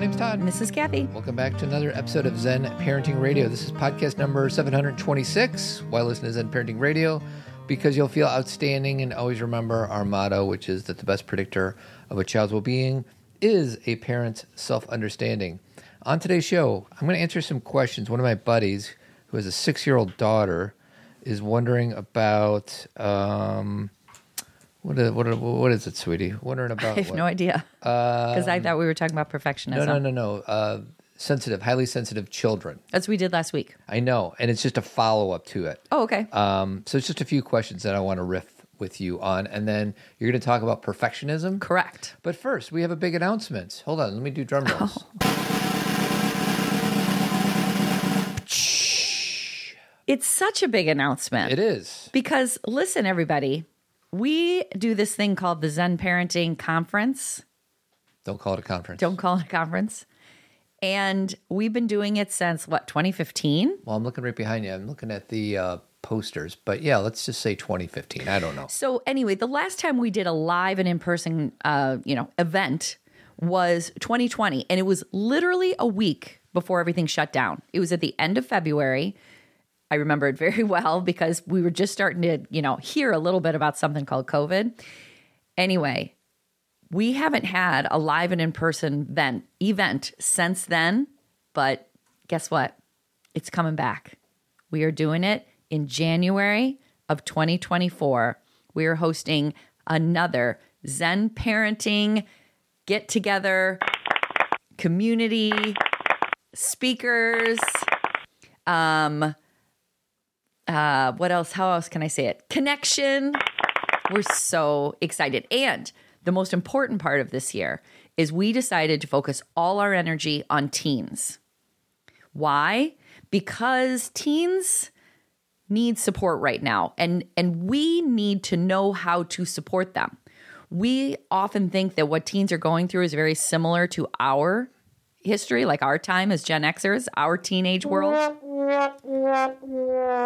my name's Todd. Mrs. Cathy. Welcome back to another episode of Zen Parenting Radio. This is podcast number 726. Why listen to Zen Parenting Radio? Because you'll feel outstanding and always remember our motto, which is that the best predictor of a child's well being is a parent's self understanding. On today's show, I'm going to answer some questions. One of my buddies, who has a six year old daughter, is wondering about. Um, what is, what, what is it, sweetie? Wondering about. I have what? no idea. Because I thought we were talking about perfectionism. No, no, no, no. Uh, sensitive, highly sensitive children. That's what we did last week. I know, and it's just a follow up to it. Oh, okay. Um, so it's just a few questions that I want to riff with you on, and then you're going to talk about perfectionism. Correct. But first, we have a big announcement. Hold on, let me do drum rolls. It's such a big announcement. It is. Because listen, everybody, we do this thing called the Zen Parenting Conference. Don't call it a conference. Don't call it a conference. And we've been doing it since what, 2015? Well, I'm looking right behind you. I'm looking at the uh, posters, but yeah, let's just say 2015. I don't know. So anyway, the last time we did a live and in-person uh, you know, event was 2020 and it was literally a week before everything shut down. It was at the end of February. I remember it very well because we were just starting to, you know, hear a little bit about something called COVID. Anyway, we haven't had a live and in-person event event since then, but guess what? It's coming back. We are doing it in January of 2024. We are hosting another Zen parenting get together community speakers um uh what else? How else can i say it? Connection. We're so excited. And the most important part of this year is we decided to focus all our energy on teens. Why? Because teens need support right now and and we need to know how to support them. We often think that what teens are going through is very similar to our history like our time as gen xers our teenage world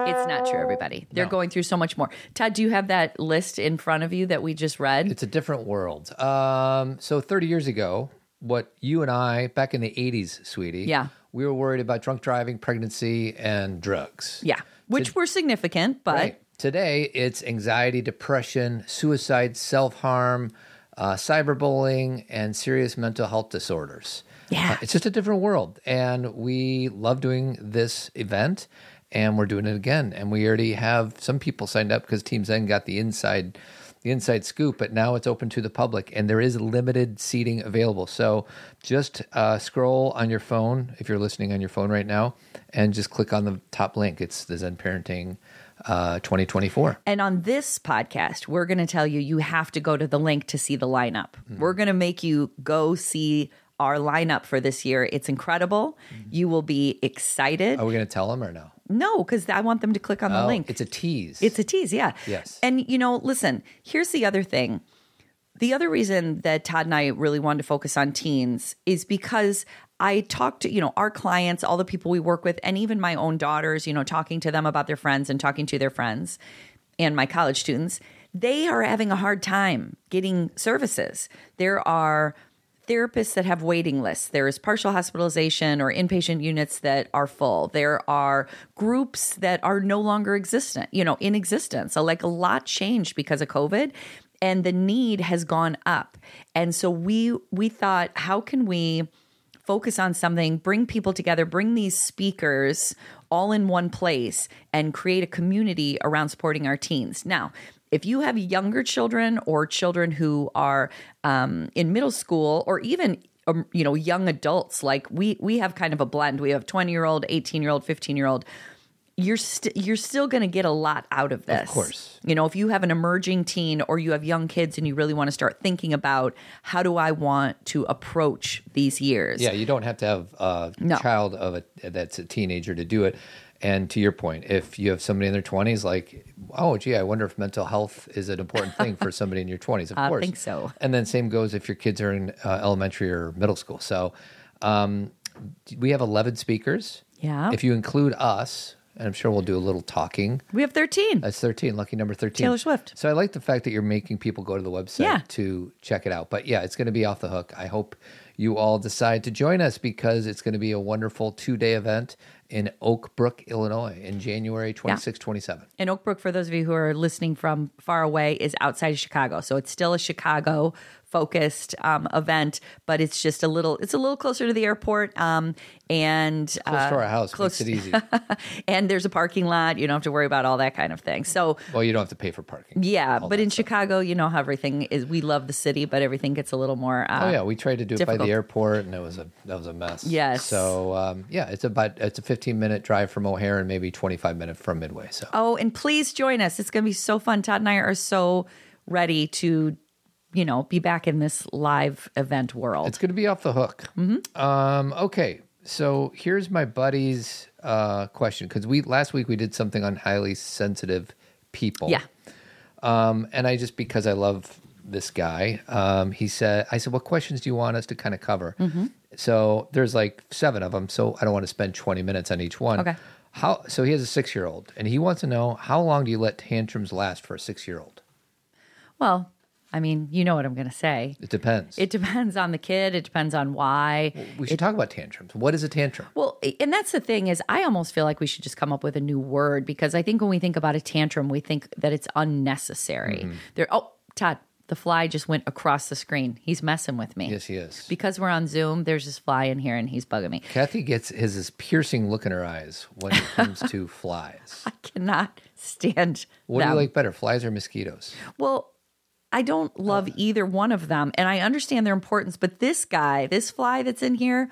it's not true everybody they're going through so much more todd do you have that list in front of you that we just read It's a different world. Um, so 30 years ago, what you and I, back in the 80s, sweetie, Yeah. we were worried about drunk driving, pregnancy, and drugs. yeah which were significant but Right. Today, it's anxiety, depression, suicide, self harm, uh, cyberbullying, and serious mental health disorders. Yeah. Uh, it's just a different world. And we love doing this event, and we're doing it again. And we already have some people signed up because Team Zen got the inside. The inside scoop, but now it's open to the public, and there is limited seating available. So just uh, scroll on your phone if you're listening on your phone right now, and just click on the top link. It's the Zen Parenting uh, 2024. And on this podcast, we're going to tell you you have to go to the link to see the lineup. We're going to make you go see our lineup for this year. It's incredible. Mm-hmm. You will be excited. Are we going to tell them or no? No, because I want them to click on the Oh, link. It's a tease. It's a tease, yeah. Yes. And you know, listen, here's the other thing. The other reason that Todd and I really wanted to focus on teens is because I talked to, you know, our clients, all the people we work with, and even my own daughters, you know, talking to them about their friends and talking to their friends and my college students, they are having a hard time getting services. There are therapists that have waiting lists. There is partial hospitalization or inpatient units that are full. There are groups that are no longer existent, you know, in existence. So like a lot changed because of COVID and the need has gone up. And so we we thought how can we focus on something, bring people together, bring these speakers all in one place and create a community around supporting our teens. Now, if you have younger children or children who are um, in middle school or even um, you know young adults like we we have kind of a blend we have 20 year old 18 year old 15 year old you're st- you're still going to get a lot out of this. Of course. You know, if you have an emerging teen or you have young kids and you really want to start thinking about how do I want to approach these years? Yeah, you don't have to have a No. child of a that's a teenager to do it. And to your point, if you have somebody in their twenties, like, oh, gee, I wonder if mental health is an important thing for somebody in your twenties. Of I course, I think so. And then same goes if your kids are in uh, elementary or middle school. So um, we have eleven speakers. Yeah. If you include us, and I'm sure we'll do a little talking. We have 13. That's 13, lucky number 13. Taylor Swift. So I like the fact that you're making people go to the website Yeah. to check it out. But yeah, it's going to be off the hook. I hope you all decide to join us because it's going to be a wonderful two day event in Oak Brook, Illinois in January 26, 27. And Oak Brook, for those of you who are listening from far away, is outside of Chicago. So it's still a Chicago focused um, event, but it's just a little it's a little closer to the airport. Um, and Close to our house. close- Makes it easy. and there's a parking lot. You don't have to worry about all that kind of thing. So well, you don't have to pay for parking. yeah, but in stuff. Chicago, you know how everything is. We love the city, but everything gets a little more. Uh, Oh yeah, we tried to do it by the airport, and it was a that was a mess. Yes. So um, yeah, it's about it's a 15 minute drive from O'Hare and maybe 25 minute from Midway. So Oh, and please join us. It's going to be so fun. Todd and I are so ready to, you know, be back in this live event world. It's going to be off the hook. Mm-hmm. Um, okay, so here's my buddy's uh, question because we last week we did something on highly sensitive people. yeah. Um, and I just because I love this guy, um, he said, I said, what questions do you want us to kind of cover? Mm-hmm. So there's like seven of them, so I don't want to spend 20 minutes on each one. Okay. How? So he has a six year old, and he wants to know how long do you let tantrums last for a six year old? Well, I mean, you know what I'm going to say. It depends. It depends on the kid. It depends on why. we should talk about tantrums. What is a tantrum? Well, and that's the thing is, I almost feel like we should just come up with a new word because I think when we think about a tantrum, we think that it's unnecessary. Mm-hmm. There. Oh, Todd, the fly just went across the screen. He's messing with me. Yes, he is. Because we're on Zoom, there's this fly in here and he's bugging me. Cathy gets his this piercing look in her eyes when it comes to flies. I cannot stand What them. do you like better, flies or mosquitoes? Well, I don't love either one of them, and I understand their importance. But this guy, this fly that's in here,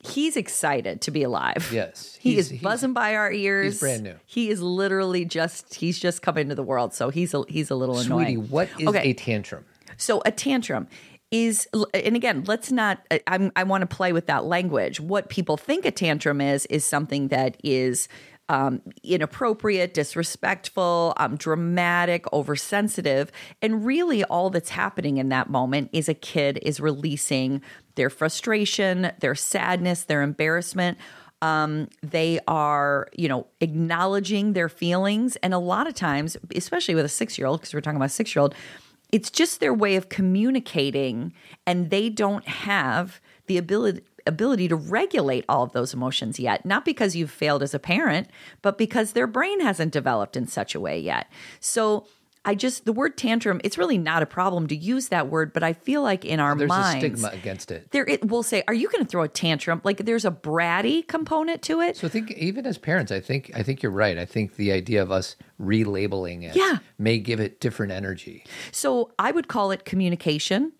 he's excited to be alive. Yes, he is buzzing by our ears. he's brand new. He is literally just he's just come into the world, so he's a, he's a little Sweetie, annoying. what is Okay. a tantrum? So a tantrum is, and again, let's not. I'm, I want to play with that language. What people think a tantrum is is something that is um, inappropriate, disrespectful, um, dramatic, oversensitive, and really all that's happening in that moment is a kid is releasing their frustration, their sadness, their embarrassment um, they are, you know, acknowledging their feelings. And a lot of times, especially with a six year old, because we're talking about a six year old, it's just their way of communicating, and they don't have the ability ability to regulate all of those emotions yet not because you've failed as a parent but because their brain hasn't developed in such a way yet so i just the word tantrum it's really not a problem to use that word but i feel like in our There's minds a stigma against it. there it will say are you going to throw a tantrum like there's a bratty component to it So I think even as parents, I think I think you're right. I think the idea of us relabeling it Yeah. may give it different energy. so i would call it communication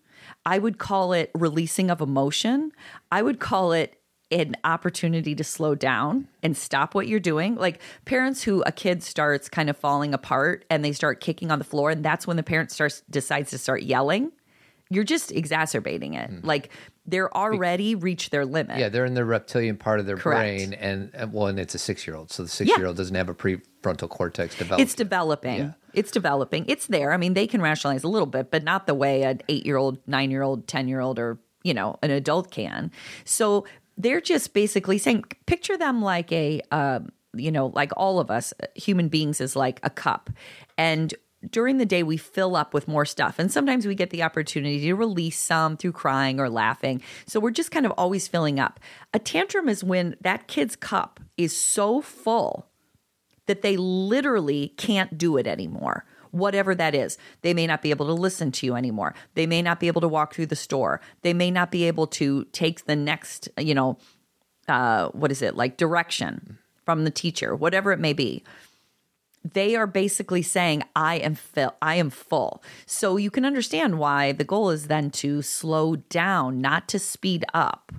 i would call it releasing of emotion. I would call it an opportunity to slow down and stop what you're doing. Like parents who a kid starts kind of falling apart and they start kicking on the floor and that's when the parent starts decides to start yelling you're just exacerbating it like they're already reached their limit Mm-hmm. Yeah, they're in the reptilian part of their Correct. brain, and, well, and it's a six year old, so the six year old doesn't have a prefrontal cortex developed. It's developing. Yeah. It's developing. It's there. I mean, they can rationalize a little bit, but not the way an eight year old, nine year old, 10 year old, or, you know, an adult can. So they're just basically saying, picture them like a, um, you know, like all of us human beings is like a cup. And during the day, we fill up with more stuff. And sometimes we get the opportunity to release some through crying or laughing. So we're just kind of always filling up. A tantrum is when that kid's cup is so full that they literally can't do it anymore. Whatever that is, they may not be able to listen to you anymore. They may not be able to walk through the store. They may not be able to take the next, you know, uh, what is it like direction from the teacher, whatever it may be. They are basically saying, "I am fill, I am full." So you can understand why the goal is then to slow down, not to speed up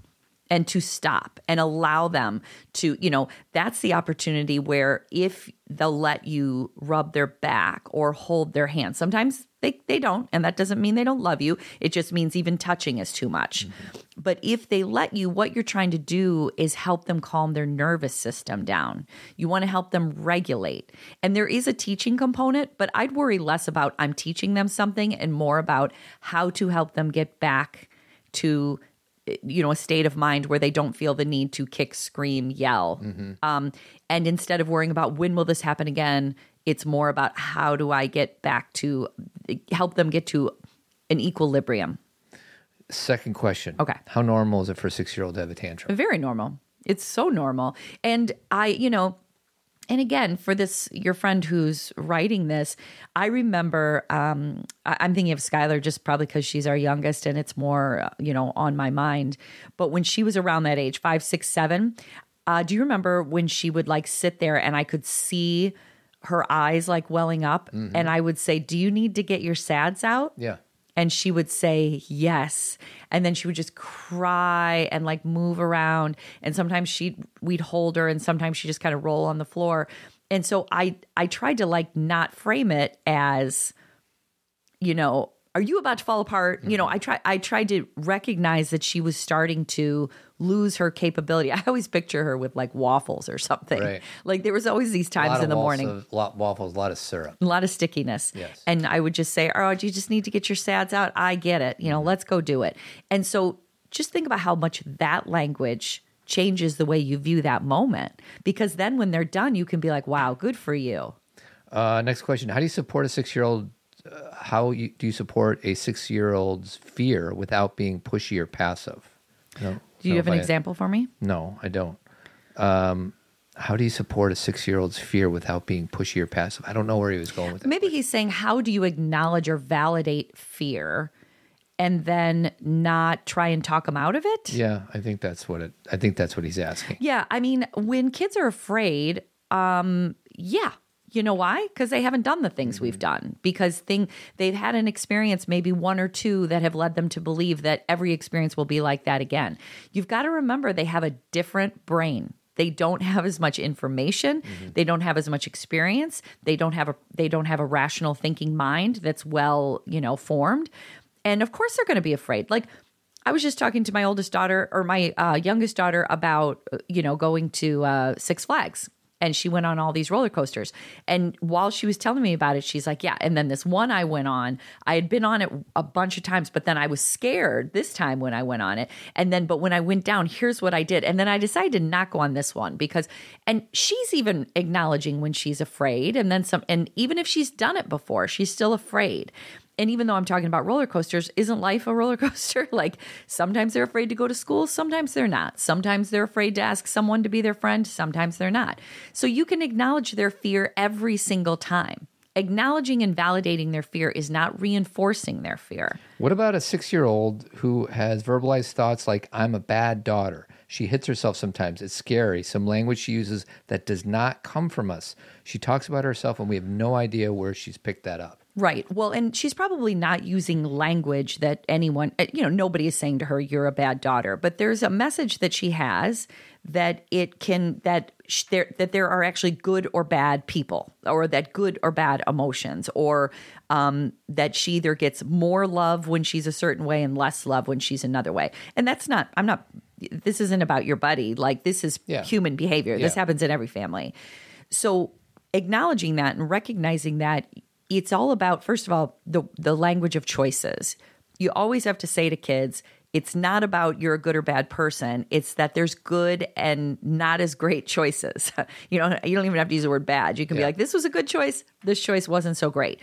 and to stop and allow them to, you know, that's the opportunity where if they'll let you rub their back or hold their hand, sometimes they, they don't, and that doesn't mean they don't love you. It just means even touching is too much. Mm-hmm. But if they let you, what you're trying to do is help them calm their nervous system down. You want to help them regulate. And there is a teaching component, but I'd worry less about I'm teaching them something and more about how to help them get back to you know a state of mind where they don't feel the need to kick scream yell um, and instead of worrying about when will this happen again it's more about how do i get back to help them get to an equilibrium Second question. Okay. How normal is it for a six year old to have a tantrum? very normal it's so normal and i you know and again for this your friend who's writing this i remember um I- i'm thinking of skylar just probably because she's our youngest and it's more you know on my mind. But when she was around that age five six seven uh, do you remember when she would like sit there and i could see her eyes like welling up? And i would say do you need to get your sads out? Yeah. And she would say yes. And then she would just cry and like move around. And sometimes she we'd hold her and sometimes she just kind of roll on the floor. And so i i tried to like not frame it as you know are you about to fall apart you know i try i tried to recognize that she was starting to lose her capability i always picture her with like waffles or something Right. like there was always these times in the morning of- lot waffles, a lot of syrup. a lot of stickiness. Yes. And I would just say, Oh, you just need to get your sads out. I get it. You know, let's go do it. And so just think about how much that language changes the way you view that moment. Because then when they're done, you can be like, wow, good for you. Uh, next question. How do you support a six year old? Uh, how you, do you support a six year old's fear without being pushy or passive? No. Do you have an I- example for me? No, I don't. Um, how do you support a six year old's fear without being pushy or passive? I don't know where he was going with that. Maybe he's saying, how do you acknowledge or validate fear and then not try and talk them out of it? Yeah, I think that's what it. I think that's what he's asking. Yeah, I mean, when kids are afraid, um, yeah, you know why? Because they haven't done the things we've done. Because thing they've had an experience, maybe one or two, that have led them to believe that every experience will be like that again. You've got to remember they have a different brain. They don't have as much information. They don't have as much experience. They don't have a they don't have a rational thinking mind that's well, you know, formed. And of course they're going to be afraid. Like I was just talking to my oldest daughter or my uh, youngest daughter about, uh, you know, going to uh, Six Flags. And she went on all these roller coasters. And while she was telling me about it, she's like, Yeah. And then this one I went on, I had been on it a bunch of times, but then I was scared this time when I went on it. And then, but when I went down, here's what I did. And then I decided to not go on this one because, and she's even acknowledging when she's afraid. And then some, and even if she's done it before, she's still afraid and even though I'm talking about roller coasters, isn't life a roller coaster? like sometimes they're afraid to go to school, sometimes they're not. Sometimes they're afraid to ask someone to be their friend, sometimes they're not. So you can acknowledge their fear every single time. Acknowledging and validating their fear is not reinforcing their fear. What about a six year old who has verbalized thoughts like, I'm a bad daughter? She hits herself sometimes. It's scary. Some language she uses that does not come from us. She talks about herself, and we have no idea where she's picked that up. Right. Well, and she's probably not using language that anyone, uh, you know, nobody is saying to her, you're a bad daughter. But there's a message that she has that it can, that sh- there, that there are actually good or bad people, or that good or bad emotions, or um, that she either gets more love when she's a certain way and less love when she's another way. And that's not, I'm not, this isn't about your buddy. Like, this is Yeah. human behavior. This happens in every family. So acknowledging that and recognizing that it's all about first of all the the language of choices. You always have to say to kids, it's not about you're a good or bad person. It's that there's good and not as great choices. you know, you don't even have to use the word bad. You can be like, this was a good choice. This choice wasn't so great.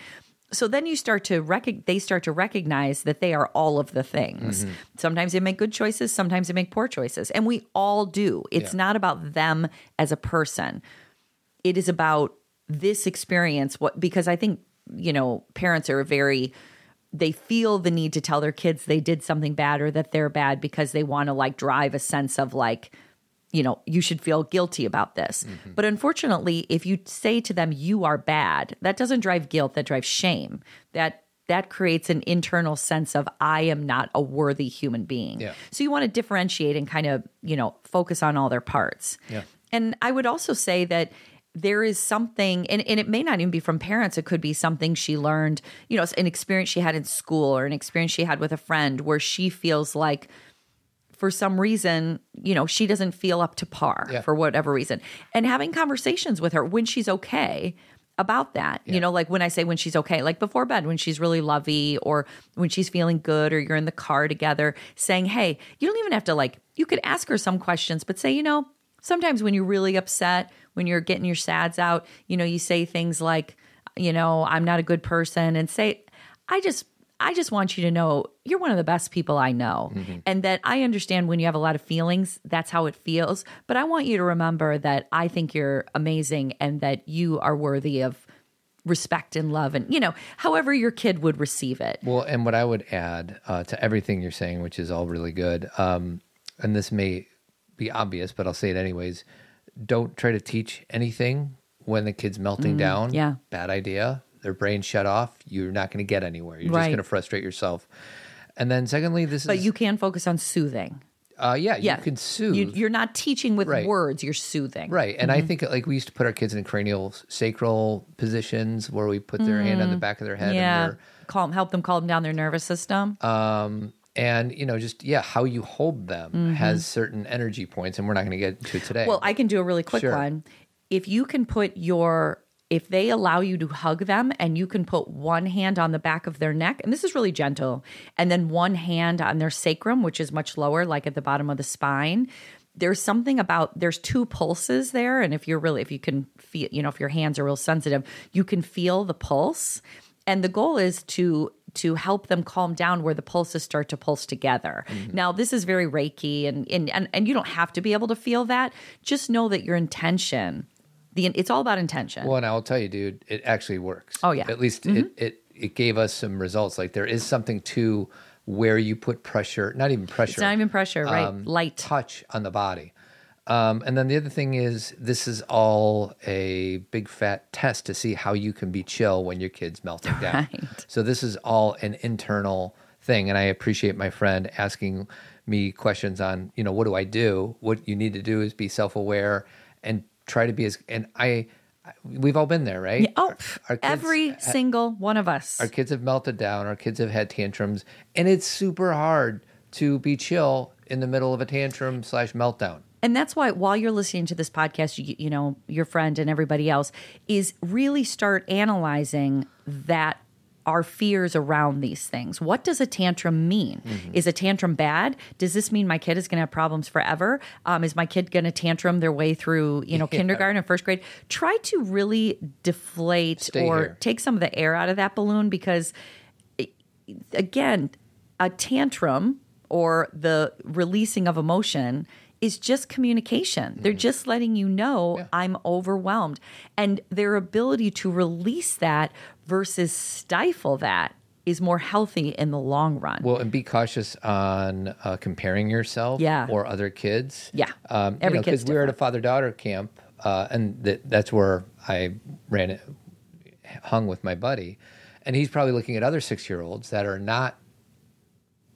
So then you start to rec- they start to recognize that they are all of the things. Mm-hmm. Sometimes they make good choices, sometimes they make poor choices, and we all do. It's Yeah. not about them as a person it is about this experience what because i think you know parents are very they feel the need to tell their kids they did something bad or that they're bad because they want to like drive a sense of like you know you should feel guilty about this. Mm-hmm. But unfortunately if you say to them you are bad that doesn't drive guilt that drives shame. That that creates an internal sense of i am not a worthy human being. Yeah. so you want to differentiate and kind of you know focus on all their parts. Yeah. and I would also say that there is something, and, and it may not even be from parents. It could be something she learned, you know, an experience she had in school or an experience she had with a friend where she feels like, for some reason, you know, she doesn't feel up to par Yeah. for whatever reason. And having conversations with her when she's okay about that. You know, like when I say when she's okay, like before bed, when she's really lovey or when she's feeling good or you're in the car together, saying, Hey, you don't even have to like, you could ask her some questions, but say, you know, sometimes when you're really upset, when you're getting your sads out, you know, you say things like, you know, I'm not a good person and say, I just, I just want you to know you're one of the best people I know. And that I understand when you have a lot of feelings, that's how it feels. But I want you to remember that I think you're amazing and that you are worthy of respect and love and, you know, however your kid would receive it. Well, and what I would add uh, to everything you're saying, which is all really good, um, and this may be obvious, but I'll say it anyways. Don't try to teach anything when the kid's melting down. Mm, yeah. Bad idea. Their brain shut off. You're not going to get anywhere. You're just going to frustrate yourself. And then, secondly, this But is you can focus on soothing. uh, yeah, Yeah. you can soothe. You, you're not teaching with Right. words, you're soothing. Right. And Mm-hmm. I think like we used to put our kids in cranial sacral positions where we put their hand on the back of their head Mm. Yeah. and Calm, help them calm down their nervous system. um and you know just yeah how you hold them has certain energy points and we're not going to get into it today. Mm-hmm. Well, I can do a really quick Sure. one. If you can put your if they allow you to hug them and you can put one hand on the back of their neck, and this is really gentle, and then one hand on their sacrum, which is much lower, like at the bottom of the spine. There's something about there's two pulses there, and if you're really if you can feel, you know, if your hands are real sensitive, you can feel the pulse. And the goal is to to help them calm down where the pulses start to pulse together. Now, this is very Reiki, and, and and and you don't have to be able to feel that. Just know that your intention, the it's all about intention. well, and I'll tell you, dude, it actually works. Oh, yeah. At least it, it it gave us some results. Like there is something to where you put pressure, not even pressure. it's not even pressure, right? um, Light. touch on the body. Um, and then the other thing is, this is all a big fat test to see how you can be chill when your kid's melting down. Right. So this is all an internal thing, and I appreciate my friend asking me questions on, you know, what do I do? What you need to do is be self aware and try to be as. And I, we've all been there, right? Oh, Our- our every single one of us. our kids have melted down. Our kids have had tantrums, and it's super hard to be chill in the middle of a tantrum slash meltdown. And that's why while you're listening to this podcast, you, you know, your friend and everybody else is really start analyzing that our fears around these things. What does a tantrum mean? Is a tantrum bad? Does this mean my kid is going to have problems forever? Um, is my kid going to tantrum their way through, you know, kindergarten and first grade? Try to really deflate Stay or here. take some of the air out of that balloon because again, a tantrum or the releasing of emotion is just communication. They're just letting you know I'm overwhelmed. And their ability to release that versus stifle that is more healthy in the long run. Well, and be cautious on uh, comparing yourself Yeah. or other kids. Yeah. Um, Every you know, kid's we were at a father daughter camp, uh, and that, that's where I ran it, hung with my buddy. And he's probably looking at other six year olds that are not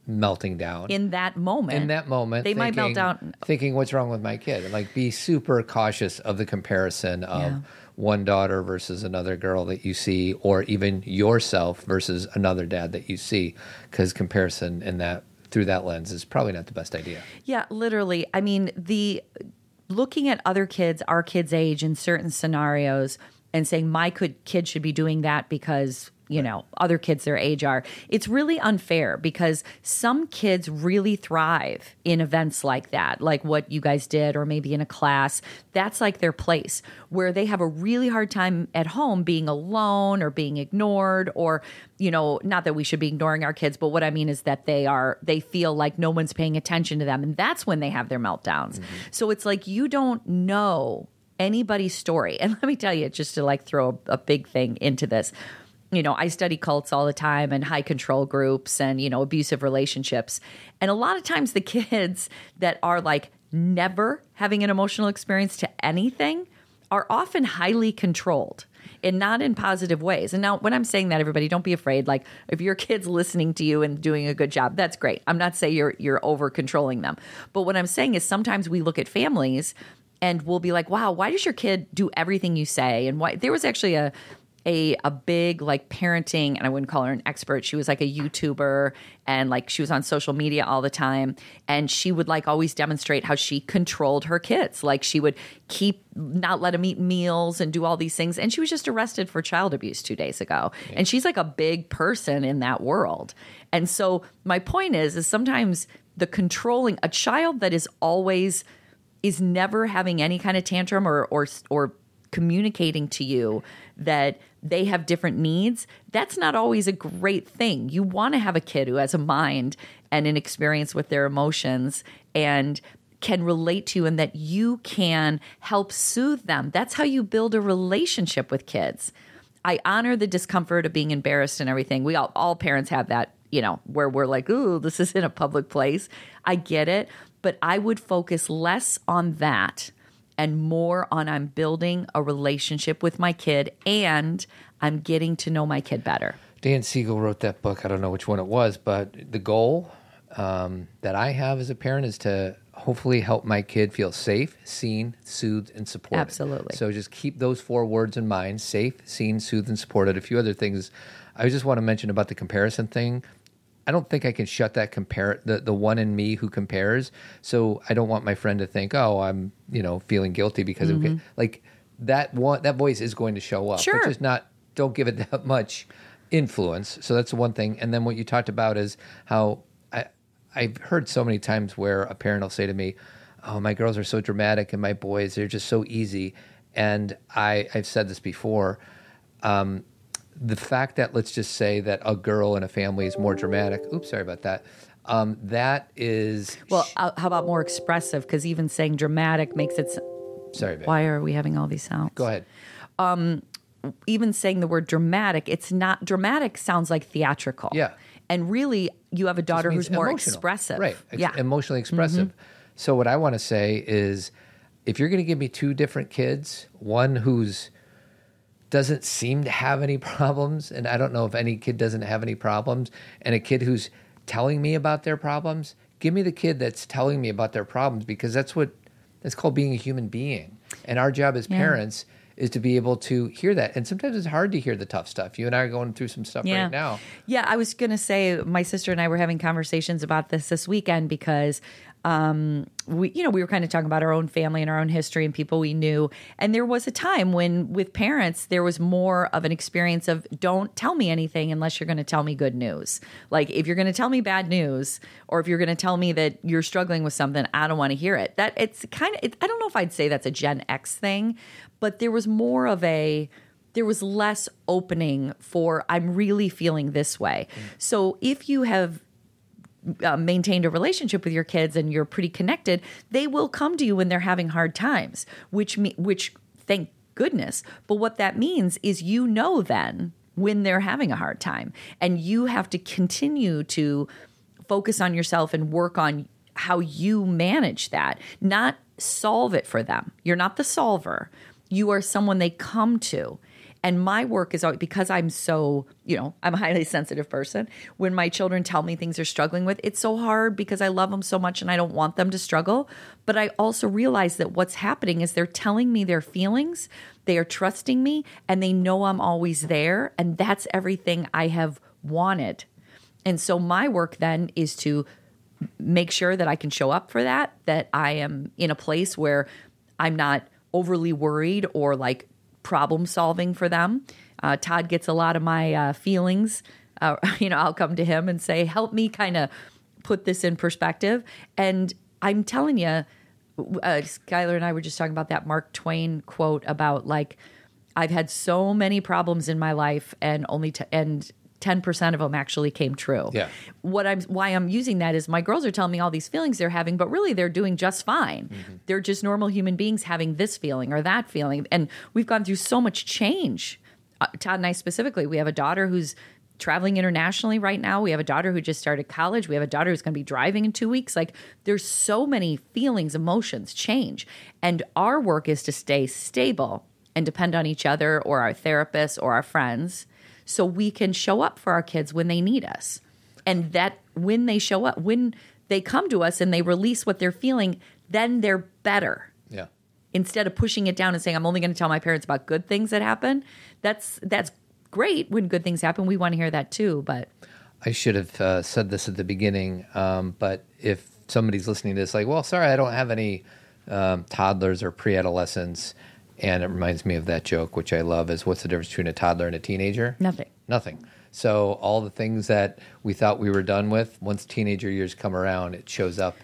melting down. in that moment. in that moment, They might melt thinking- down. Thinking, what's wrong with my kid? And like, be super cautious of the comparison of Yeah. one daughter versus another girl that you see, or even yourself versus another dad that you see, because comparison in that through that lens is probably not the best idea. Yeah, literally. I mean, the looking at other kids, our kids' age in certain scenarios, and saying my could, kid should be doing that because you know other kids their age are. It's really unfair because some kids really thrive in events like that, like what you guys did, or maybe in a class. That's like their place where they have a really hard time at home being alone or being ignored or you know not that we should be ignoring our kids but what i mean is that they are they feel like no one's paying attention to them. And that's when they have their meltdowns. Mm-hmm. So it's like you don't know anybody's story. And let me tell you just to like throw a, a big thing into this you know i study cults all the time and high control groups and you know abusive relationships and a lot of times the kids that are like never having an emotional experience to anything are often highly controlled and not in positive ways. And now, when I'm saying that, everybody, don't be afraid. Like, if your kid's listening to you and doing a good job, that's great. I'm not saying you're you're over controlling them, but what I'm saying is sometimes we look at families and we'll be like, "Wow, why does your kid do everything you say?" And why there was actually a a a big like parenting and I wouldn't call her an expert. She was like a YouTuber and like she was on social media all the time and she would like always demonstrate how she controlled her kids. Like she would keep not let them eat meals and do all these things and she was just arrested for child abuse 2 days ago. And she's like a big person in that world. And so my point is is sometimes the controlling a child that is always is never having any kind of tantrum or or or communicating to you that they have different needs, that's not always a great thing. You want to have a kid who has a mind and an experience with their emotions and can relate to you and that you can help soothe them. That's how you build a relationship with kids. I honor the discomfort of being embarrassed and everything. We all all parents have that, you know, where we're like, "Ooh, this is in a public place." I get it, but I would focus less on that and more on I'm building a relationship with my kid and I'm getting to know my kid better. Dan Siegel wrote that book. I don't know which one it was, but the goal um, that I have as a parent is to hopefully help my kid feel safe, seen, soothed, and supported. Absolutely. So just keep those four words in mind safe, seen, soothed, and supported. A few other things I just want to mention about the comparison thing. I don't think I can shut that compare the, the one in me who compares. So I don't want my friend to think, oh, I'm you know feeling guilty because of like that one that voice is going to show up. Sure. But just not don't give it that much influence. So that's the one thing. And then what you talked about is how I I've heard so many times where a parent will say to me, "Oh, my girls are so dramatic, and my boys they're just so easy." And I I've said this before. Um, the fact that let's just say that a girl in a family is more dramatic. Oops, sorry about that. Um, that is Well, uh, how about more expressive? Because even saying dramatic makes it. s- sorry. Babe. Why are we having all these sounds? Go ahead. Even saying the word dramatic, it's not dramatic. Sounds like theatrical. Yeah. And really, you have a daughter who's more emotional. expressive. Right. Ex- yeah. Mm-hmm. Emotionally expressive. So what I want to say is if you're going to give me two different kids, one who's doesn't seem to have any problems and I don't know if any kid doesn't have any problems and a kid who's telling me about their problems, give me the kid that's telling me about their problems because that's what that's called being a human being. And our job as Yeah. parents is to be able to hear that. And sometimes it's hard to hear the tough stuff. You and I are going through some stuff right now. Yeah, I was going to say my sister and I were having conversations about this this weekend because um, we, you know, we were kind of talking about our own family and our own history and people we knew. And there was a time when, with parents, there was more of an experience of don't tell me anything unless you're going to tell me good news. Like if you're going to tell me bad news, or if you're going to tell me that you're struggling with something, I don't want to hear it. That it's kind of, it, I don't know if I'd say that's a Gen X thing, but there was more of a, there was less opening for I'm really feeling this way. So if you have uh, maintained a relationship with your kids and you're pretty connected, they will come to you when they're having hard times, which which thank goodness. But what that means is you know then when they're having a hard time and you have to continue to focus on yourself and work on how you manage that, not solve it for them. You're not the solver. You are someone they come to. And my work is always because I'm so, you know, I'm a highly sensitive person. When my children tell me things they're struggling with, it's so hard because I love them so much and I don't want them to struggle. But I also realize that what's happening is they're telling me their feelings, they are trusting me, and they know I'm always there. And that's everything I have wanted. And so my work then is to make sure that I can show up for that, that I am in a place where I'm not overly worried or like problem solving for them. Uh, Todd gets a lot of my uh, feelings. Uh, you know, I'll come to him and say, help me kind of put this in perspective. And I'm telling you, uh, Skylar and I were just talking about that Mark Twain quote about like, I've had so many problems in my life and only to, and 10% of them actually came true. Yeah. What I'm why I'm using that is my girls are telling me all these feelings they're having, but really they're doing just fine. They're just normal human beings having this feeling or that feeling. And we've gone through so much change. Uh, Todd and I specifically, we have a daughter who's traveling internationally right now. We have a daughter who just started college. We have a daughter who's going to be driving in 2 weeks. Like there's so many feelings, emotions change. And our work is to stay stable and depend on each other or our therapists or our friends so we can show up for our kids when they need us. And that when they show up, when they come to us and they release what they're feeling, then they're better. Yeah. instead of pushing it down and saying I'm only going to tell my parents about good things that happen. That's that's great when good things happen. We want to hear that too, but I should have uh, said this at the beginning, um, but if somebody's listening to this, like, well, sorry, I don't have any um, toddlers or pre-adolescents, and it reminds me of that joke, which I love, is what's the difference between a toddler and a teenager? nothing. Nothing. So all the things that we thought we were done with, once teenager years come around, it shows up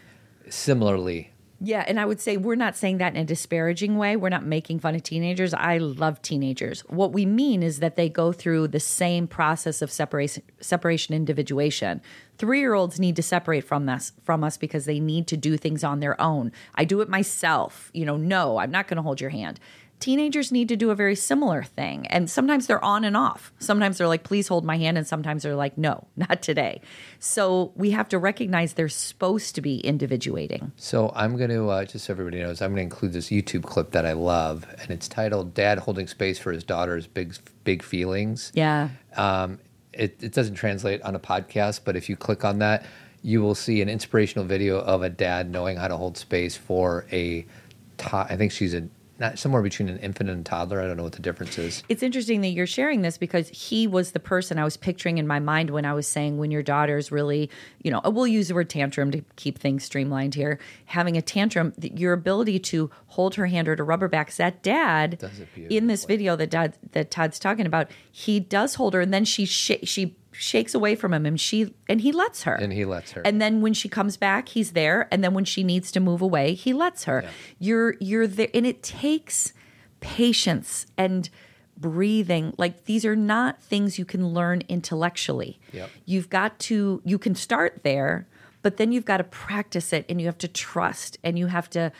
similarly. Yeah, and I would say we're not saying that in a disparaging way. We're not making fun of teenagers. I love teenagers. What we mean is that they go through the same process of separation, separation, individuation. Three-year-olds need to separate from us from us because they need to do things on their own. I do it myself. You know, no, I'm not going to hold your hand teenagers need to do a very similar thing. And sometimes they're on and off. Sometimes they're like, please hold my hand. And sometimes they're like, no, not today. So we have to recognize they're supposed to be individuating. So I'm going to, uh, just so everybody knows, I'm going to include this YouTube clip that I love, and it's titled "Dad Holding Space for His Daughter's Big Big Feelings." Yeah. Um, it, it doesn't translate on a podcast, but if you click on that, you will see an inspirational video of a dad knowing how to hold space for a. To- I think she's a not somewhere between an infant and a toddler. I don't know what the difference is. It's interesting that you're sharing this because he was the person I was picturing in my mind when I was saying when your daughter's really, you know, we'll use the word tantrum to keep things streamlined here. Having a tantrum, your ability to hold her hand or to rubber back. That dad in this video that dad that Todd's talking about, he does hold her, and then she sh- she shakes away from him and she and he lets her. And he lets her. And then when she comes back he's there. And then when she needs to move away he lets her. Yeah. you're you're there and it takes patience and breathing. Like these are not things you can learn intellectually. Yep. you've got to you can start there but then you've got to practice it and you have to trust and you have to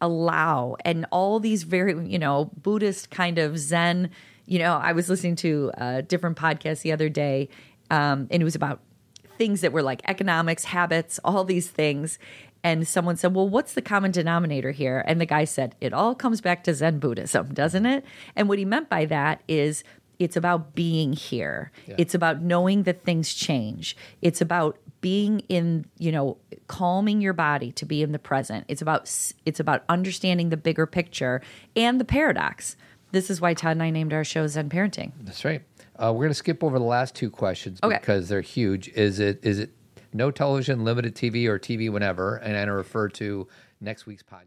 allow. And all these very you know buddhist kind of zen you know i was listening to a different podcast the other day um, and it was about things that were like economics habits all these things. And someone said well what's the common denominator here? And the guy said it all comes back to zen buddhism doesn't it? And what he meant by that is it's about being here. It's about knowing that things change. It's about being in you know calming your body to be in the present. It's about it's about understanding the bigger picture and the paradox. This is why todd and i named our show zen parenting. That's right. Uh, we're going to skip over the last two questions Okay. because they're huge. Is it is it no television, limited TV, or TV whenever? And I refer to next week's podcast.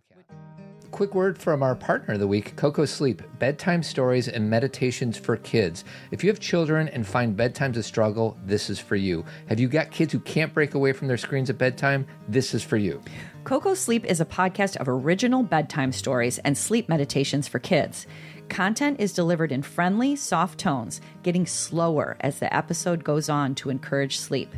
Quick word from our partner of the week, Koko Sleep, bedtime stories and meditations for kids. If you have children and find bedtime's a struggle, this is for you. Have you got kids who can't break away from their screens at bedtime? This is for you. Koko Sleep is a podcast of original bedtime stories and sleep meditations for kids. Content is delivered in friendly, soft tones, getting slower as the episode goes on to encourage sleep.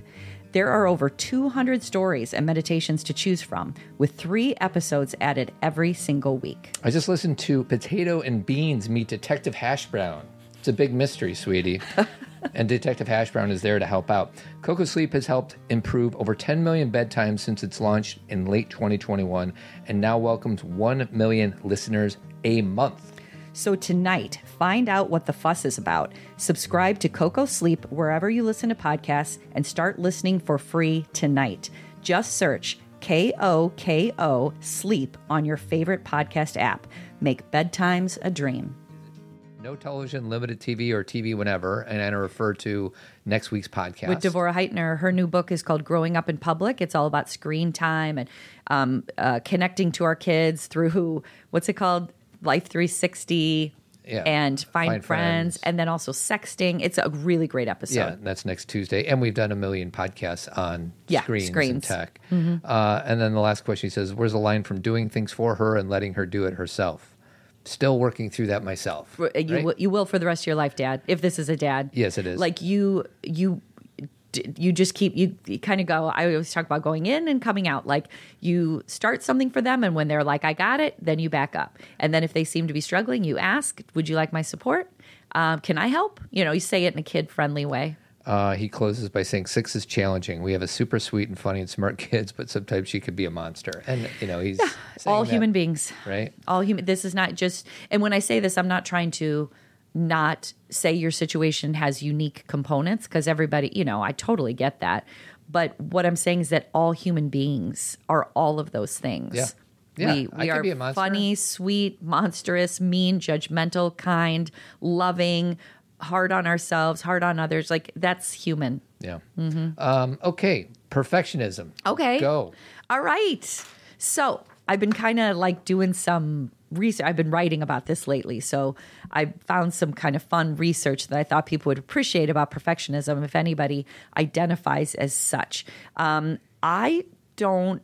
There are over 200 stories and meditations to choose from, with three episodes added every single week. I just listened to Potato and Beans meet Detective Hash Brown. It's a big mystery, sweetie. and Detective Hash Brown is there to help out. Koko Sleep has helped improve over 10 million bedtimes since its launch in late 2021 and now welcomes 1 million listeners a month. So tonight, find out what the fuss is about. Subscribe to Koko Sleep wherever you listen to podcasts and start listening for free tonight. Just search K O K O Sleep on your favorite podcast app. Make bedtimes a dream. No television, limited TV, or TV whenever. And I refer to next week's podcast. With Devorah Heitner, her new book is called Growing Up in Public. It's all about screen time and um, uh, connecting to our kids through what's it called? Life 360 Yeah. and Find, Find friends, Friends. and then also sexting. It's a really great episode. Yeah, that's next Tuesday. And we've done a million podcasts on Yeah, screens, screens. and tech. Uh, and then the last question he says, Where's the line from doing things for her and letting her do it herself? Still working through that myself. You right? will, you will for the rest of your life, Dad. If this is a dad, Yes, it is. Like you, you, you just keep you, you kind of go. I always talk about going in and coming out. Like you start something for them, and when they're like, "I got it," then you back up. And then if they seem to be struggling, you ask, "Would you like my support? Um, can I help?" You know, you say it in a kid friendly way. Uh, he closes by saying six is challenging. We have a super sweet and funny and smart kids, but sometimes she could be a monster. And you know, he's saying All that, human beings. right? all human this is not just and when i say this i'm not trying to not say your situation has unique components because everybody you know i totally get that but what i'm saying is that all human beings are all of those things Yeah. Yeah, we we are funny, sweet, monstrous, mean, judgmental, kind, loving, hard on ourselves, hard on others. Like that's human. Yeah. Mm-hmm. Um, okay. Perfectionism. Okay. Go. All right. So I've been kind of like doing some research. I've been writing about this lately. So I found some kind of fun research that I thought people would appreciate about perfectionism if anybody identifies as such. Um, I don't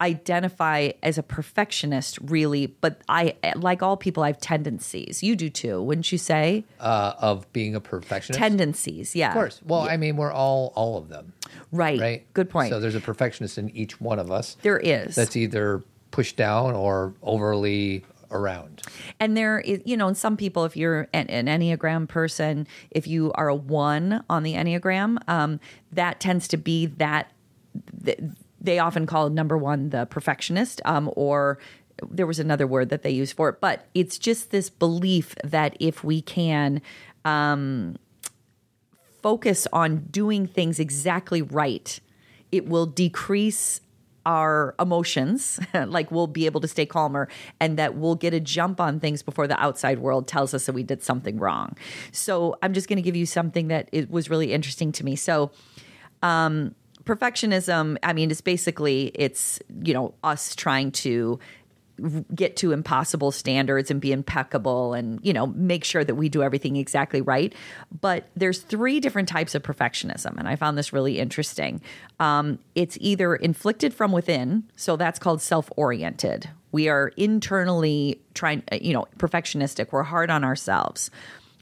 identify as a perfectionist really but i like all people i have tendencies you do too wouldn't you say Uh, of being a perfectionist. tendencies yeah Of course. Well, I mean, we're all all of them, right right? good point So there's a perfectionist in each one of us. there is That's either pushed down or overly around. And there is, you know, and some people, if you're an, an Enneagram person, if you are a one on the Enneagram, um, that tends to be that th- they often call number one the perfectionist, um, or there was another word that they use for it. But it's just this belief that if we can um, focus on doing things exactly right, it will decrease our emotions, like we'll be able to stay calmer, and that we'll get a jump on things before the outside world tells us that we did something wrong. So I'm just going to give you something that it was really interesting to me. So, um, perfectionism, I mean, it's basically it's you know us trying to get to impossible standards and be impeccable and you know make sure that we do everything exactly right. But there's three different types of perfectionism and i found this really interesting. Um, it's either inflicted from within so that's called self-oriented. We are internally trying you know perfectionistic. We're hard on ourselves.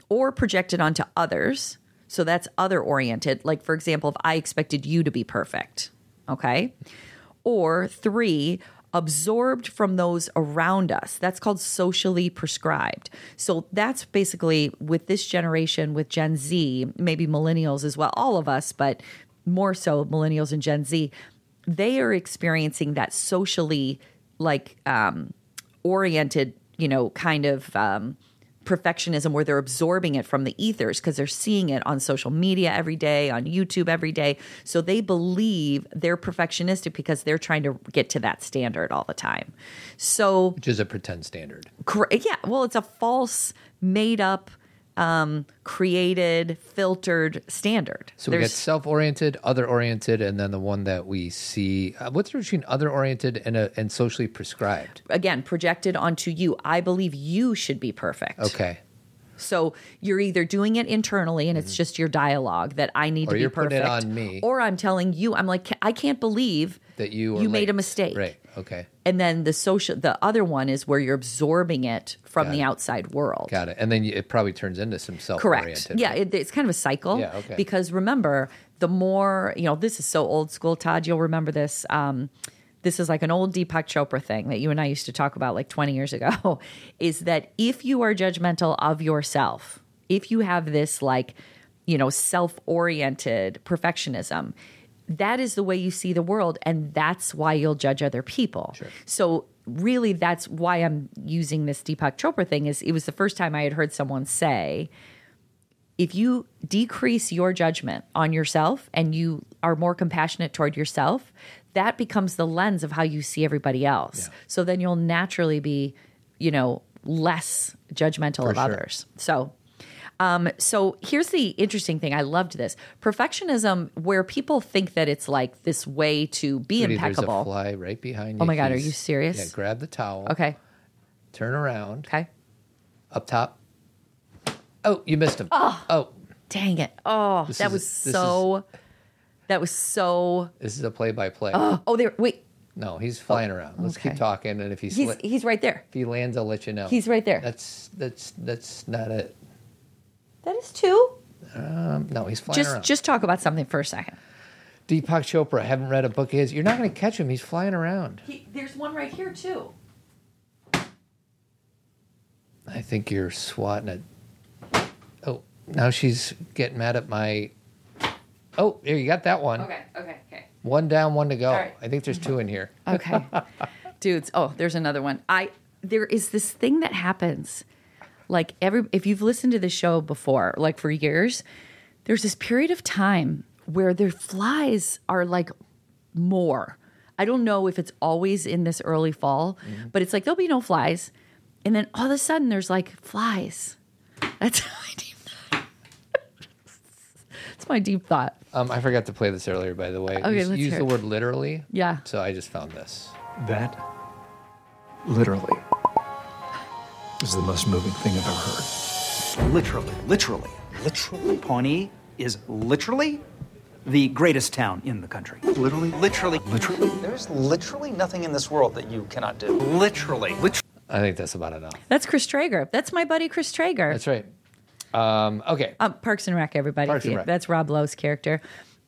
Or projected onto others so that's other oriented like for example if i expected you to be perfect okay? Or three, absorbed from those around us. That's called socially prescribed. So that's basically with this generation, with Gen Z, maybe millennials as well, all of us, but more so millennials and Gen Z, they are experiencing that socially like um, oriented, you know, kind of um, perfectionism where they're absorbing it from the ethers because they're seeing it on social media every day, on YouTube every day. So they believe they're perfectionistic because they're trying to get to that standard all the time. So, Which is a pretend standard. cor- yeah, well, it's a false, made up, um, created, filtered standard. So we There's- get self-oriented, other-oriented, and then the one that we see. Uh, what's the between other-oriented and a, and socially prescribed? again projected onto you. I believe you should be perfect. Okay. So you're either doing it internally and it's just your dialogue that I need Mm-hmm. Or to be you're putting perfect. it on me. Or I'm telling you, I'm like, I can't believe That you are you made a mistake. Right. Okay. And then the social, the other one is where you're absorbing it from Got the it. outside world. Got it. And then you, it probably turns into some self-oriented. Yeah, it, it's kind of a cycle. Yeah, okay. Because remember, the more you know, this is so old school. Todd, you'll remember this. Um, this is like an old Deepak Chopra thing that you and I used to talk about like 20 years ago. Is that if you are judgmental of yourself, if you have this like, you know, self-oriented perfectionism, that is the way you see the world, and that's why you'll judge other people. So really, that's why I'm using this Deepak Chopra thing. Is it was the first time I had heard someone say if you decrease your judgment on yourself and you are more compassionate toward yourself, that becomes the lens of how you see everybody else. Yeah. So then you'll naturally be, you know, less judgmental of sure. others. So um, so here's the interesting thing. I loved this perfectionism, where people think that it's like this way to be Sweetie, There's a impeccable. fly right behind you. Oh my God, are you serious? Yeah. Grab the towel. Okay, Turn around. okay. Up top. Oh, you missed him. Oh. Dang it! Oh, This that is- was so. That was so. This is a play-by-play. Oh, oh, there. Wait, No, he's flying around. Let's okay. keep talking, and if he he's sli- he's right there. if he lands, I'll let you know. He's right there. That's that's that's not it. That is two. Um, no, he's flying Just around. just talk about something for a second. Deepak Chopra. Haven't read a book of his. You're not going to catch him. He's flying around. He, there's one right here too. I think you're swatting it. Oh, now she's getting mad at my. Oh, there you got that one. Okay, okay, okay. One down, one to go. All right. I think there's two in here. Okay. Dudes, oh, there's another one. I there is this thing that happens. Like every if you've listened to the show before, like for years, there's this period of time where their flies are like more. I don't know if it's always in this early fall, but it's like there'll be no flies. And then all of a sudden there's like flies. That's my deep thought. That's my deep thought. Um, I forgot to play this earlier, by the way. Okay, use let's use hear the it. word literally. Yeah. So I just found this. That, literally, is the most moving thing I've ever heard. Literally, literally, literally. Pawnee is literally the greatest town in the country. Literally? Literally, Literally? There's literally nothing in this world that you cannot do. Literally, literally. I think that's about enough. That's Chris Traeger. That's my buddy Chris Traeger. That's right. Um, okay. Um, Parks and Rec, everybody. Parks and Rec. That's Rob Lowe's character.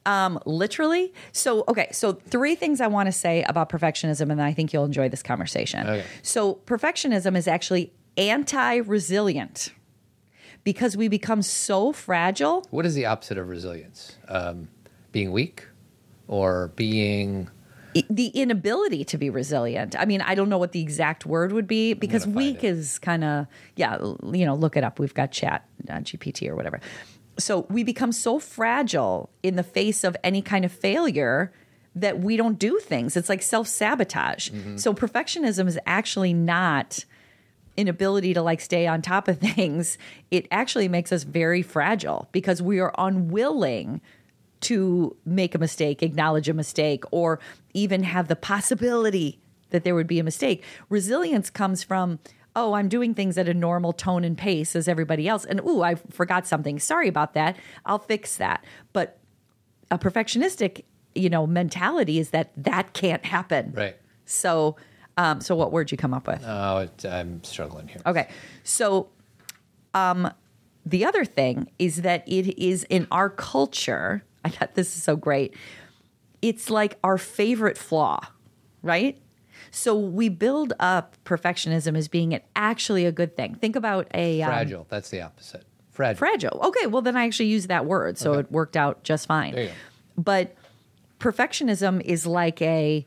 Um, literally. So, okay. So, three things I want to say about perfectionism, and I think you'll enjoy this conversation. Okay. So, perfectionism is actually anti resilient because we become so fragile. What is the opposite of resilience? Um, being weak or being i- The inability to be resilient. I mean, I don't know what the exact word would be because weak it. is kind of, yeah, you know, look it up. We've got chat, uh, GPT or whatever. So we become so fragile in the face of any kind of failure that we don't do things. It's like self sabotage. So perfectionism is actually not inability to like stay on top of things. It actually makes us very fragile because we are unwilling to make a mistake, acknowledge a mistake, or even have the possibility that there would be a mistake. Resilience comes from, oh, I'm doing things at a normal tone and pace as everybody else. And, ooh, I forgot something. Sorry about that. I'll fix that. But a perfectionistic, you know, mentality is that that can't happen. right. So, um, so what word you come up with? Oh, it, I'm struggling here. Okay. So um the other thing is that it is in our culture, I thought this is so great. It's like our favorite flaw, right? So we build up perfectionism as being an, actually a good thing. Think about a um, Fragile. That's the opposite. Fragile. fragile. Okay, well then I actually used that word, so Okay. it worked out just fine. There you go. But perfectionism is like a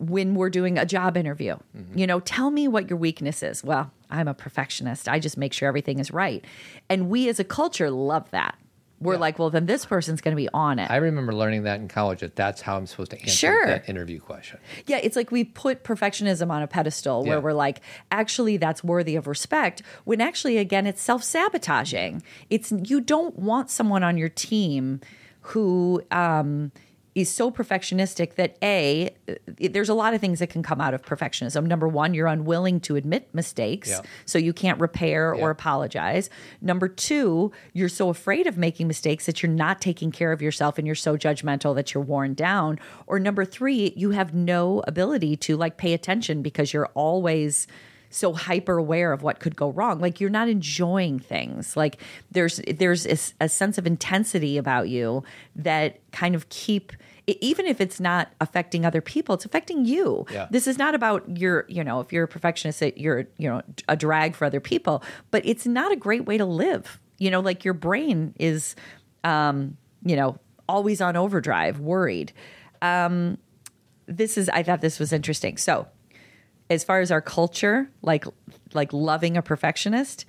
when we're doing a job interview. Mm-hmm. You know, tell me what your weakness is. Well, I'm a perfectionist. I just make sure everything is right. And we as a culture love that. We're Yeah. like, well, then this person's going to be on it. I remember learning that in college that that's how I'm supposed to answer Sure. that interview question. Yeah, it's like we put perfectionism on a pedestal where Yeah. we're like, actually, that's worthy of respect. When actually, again, it's self sabotaging. It's you don't want someone on your team who um, is so perfectionistic that a there's a lot of things that can come out of perfectionism. Number one, you're unwilling to admit mistakes, Yeah. so you can't repair Yeah. or apologize. Number two, you're so afraid of making mistakes that you're not taking care of yourself and you're so judgmental that you're worn down. Or number three, you have no ability to like pay attention because you're always so hyper aware of what could go wrong. Like you're not enjoying things. Like there's there's a, a sense of intensity about you that kind of keep even if it's not affecting other people it's affecting you. Yeah. this is not about your you know if you're a perfectionist that you're you know a drag for other people but it's not a great way to live. You know like your brain is um you know always on overdrive worried. Um this is i thought this was interesting. So as far as our culture like like loving a perfectionist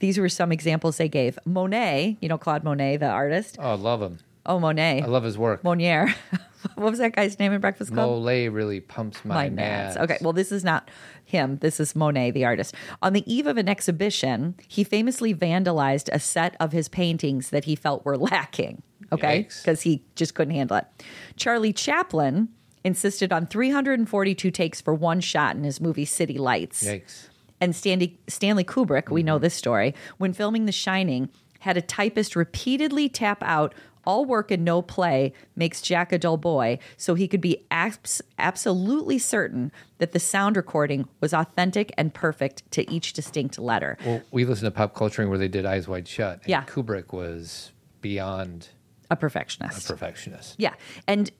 these were some examples they gave monet you know claude monet the artist Oh, I love him. oh monet I love his work. Monier. what was that guy's name in Breakfast Club? Mole really pumps my, My nads. Okay, well, this is not him. This is Monet, the artist. On the eve of an exhibition, he famously vandalized a set of his paintings that he felt were lacking. Okay, because he just couldn't handle it. Charlie Chaplin insisted on 342 takes for one shot in his movie City Lights. Yikes. And Stanley, Stanley Kubrick, we know mm-hmm. this story, when filming The Shining, had a typist repeatedly tap out all work and no play makes Jack a dull boy, so he could be abs- absolutely certain that the sound recording was authentic and perfect to each distinct letter. Well, we listened to pop culturing where they did Eyes Wide Shut. and Yeah. Kubrick was beyond A perfectionist. a perfectionist. Yeah. And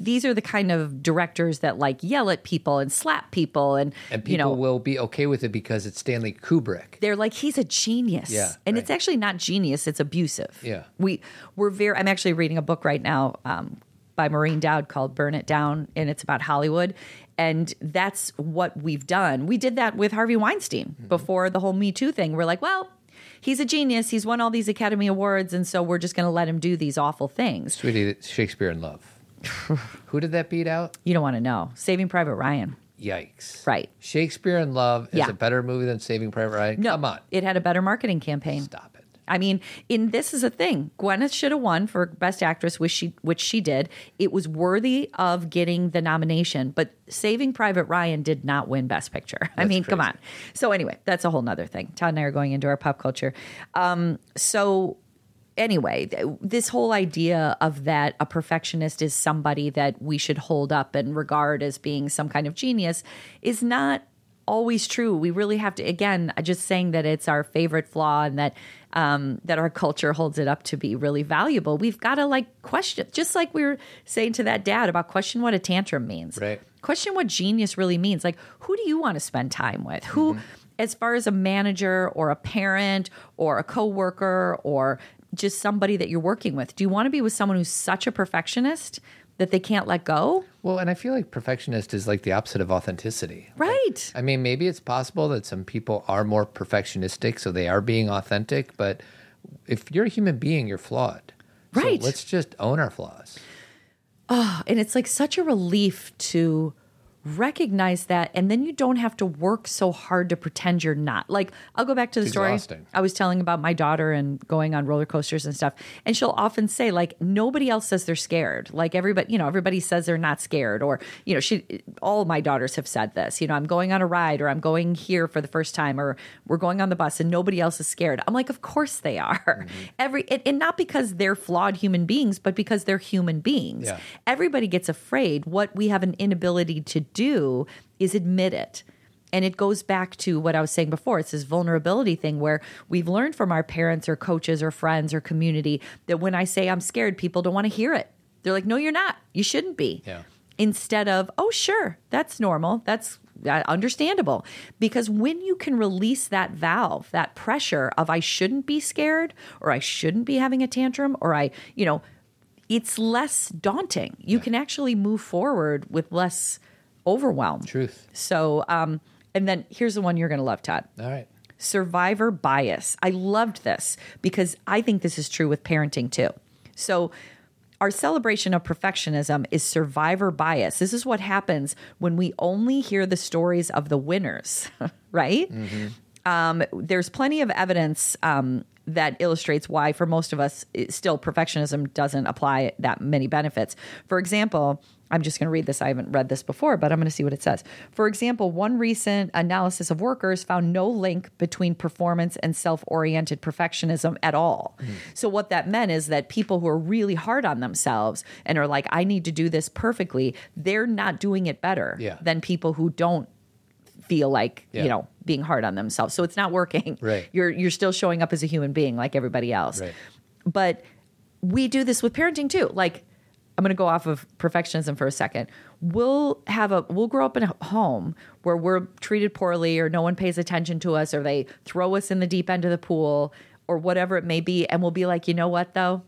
these are the kind of directors that like yell at people and slap people and, And people you know, will be okay with it because it's Stanley Kubrick. they're like he's a genius Yeah, and right. it's actually not genius it's abusive Yeah. we we're very i'm actually reading a book right now um, by maureen dowd called burn it down and it's about hollywood and that's what we've done we did that with harvey weinstein Mm-hmm. before the whole me too thing we're like well he's a genius he's won all these academy awards and so we're just going to let him do these awful things Sweetie, Shakespeare in Love. Who did that beat out? You don't want to know. Saving Private Ryan. Yikes. Right. Shakespeare in Love is Yeah. a better movie than Saving Private Ryan. No, Come on. It had a better marketing campaign. Stop it. I mean, in this is a thing. Gwyneth should have won for best actress, which she which she did. It was worthy of getting the nomination, but Saving Private Ryan did not win Best Picture. I mean, come on. So anyway, that's a whole nother thing. Todd and I are going into our pop culture. Um, so anyway, th- this whole idea of that a perfectionist is somebody that we should hold up and regard as being some kind of genius is not always true. We really have to again just saying that it's our favorite flaw and that um, that our culture holds it up to be really valuable. We've got to like question, just like we were saying to that dad about question what a tantrum means. Right. Question what genius really means. Like, who do you want to spend time with? Who, as far as a manager or a parent or a coworker or just somebody that you're working with, do you want to be with someone who's such a perfectionist that they can't let go? Well, and I feel like perfectionist is like the opposite of authenticity. Right. I mean, maybe it's possible that some people are more perfectionistic, so they are being authentic. But if you're a human being, you're flawed. So Right. let's just own our flaws. Oh, and it's like such a relief to recognize that and then you don't have to work so hard to pretend you're not like i'll go back to the It's story exhausting. i was telling about my daughter and going on roller coasters and stuff and she'll often say like nobody else says they're scared like everybody you know everybody says they're not scared or you know she all my daughters have said this you know i'm going on a ride or i'm going here for the first time or we're going on the bus and nobody else is scared i'm like of course they are Mm-hmm. every and, and not because they're flawed human beings but because they're human beings Yeah. everybody gets afraid. What we have an inability to do is admit it. And it goes back to what I was saying before. It's this vulnerability thing where we've learned from our parents or coaches or friends or community that when I say I'm scared, people don't want to hear it. They're like, no, you're not. You shouldn't be. Yeah. Instead of, oh, sure, that's normal. That's uh, understandable. Because when you can release that valve, that pressure of I shouldn't be scared or I shouldn't be having a tantrum or I, you know, it's less daunting. You can actually move forward with less overwhelm. Truth. So, um, and then here's the one you're going to love, Todd All right. survivor bias. I loved this because I think this is true with parenting too. So, our celebration of perfectionism is survivor bias. This is what happens when we only hear the stories of the winners, right? Um, there's plenty of evidence um, that illustrates why, for most of us, it, still perfectionism doesn't apply that many benefits. For example, I'm just going to read this. I haven't read this before, but I'm going to see what it says. For example, one recent analysis of workers found no link between performance and self oriented perfectionism at all. So, what that meant is that people who are really hard on themselves and are like, I need to do this perfectly, they're not doing it better Yeah. than people who don't feel like Yeah. you know being hard on themselves so it's not working Right. you're you're still showing up as a human being like everybody else Right. but we do this with parenting too like i'm going to go off of perfectionism for a second we'll have a we'll grow up in a home where we're treated poorly or no one pays attention to us or they throw us in the deep end of the pool or whatever it may be and we'll be like you know what though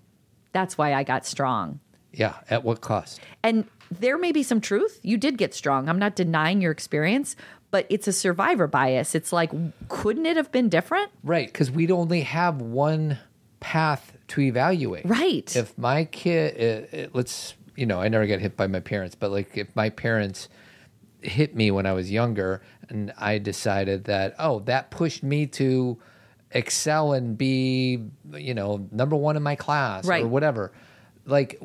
that's why i got strong Yeah. At what cost? and there may be some truth. You did get strong. I'm not denying your experience, but it's a survivor bias. It's like, couldn't it have been different? Right. Because we'd only have one path to evaluate. Right. If my kid, uh, uh, let's, you know, I never got hit by my parents, but like if my parents hit me when I was younger and I decided that, oh, that pushed me to excel and be, you know, number one in my class Right. or whatever. Like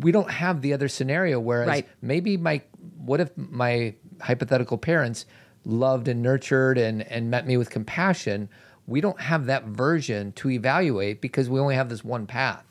we don't have the other scenario. Whereas Right. maybe my, what if my hypothetical parents loved and nurtured and, and met me with compassion? We don't have that version to evaluate because we only have this one path.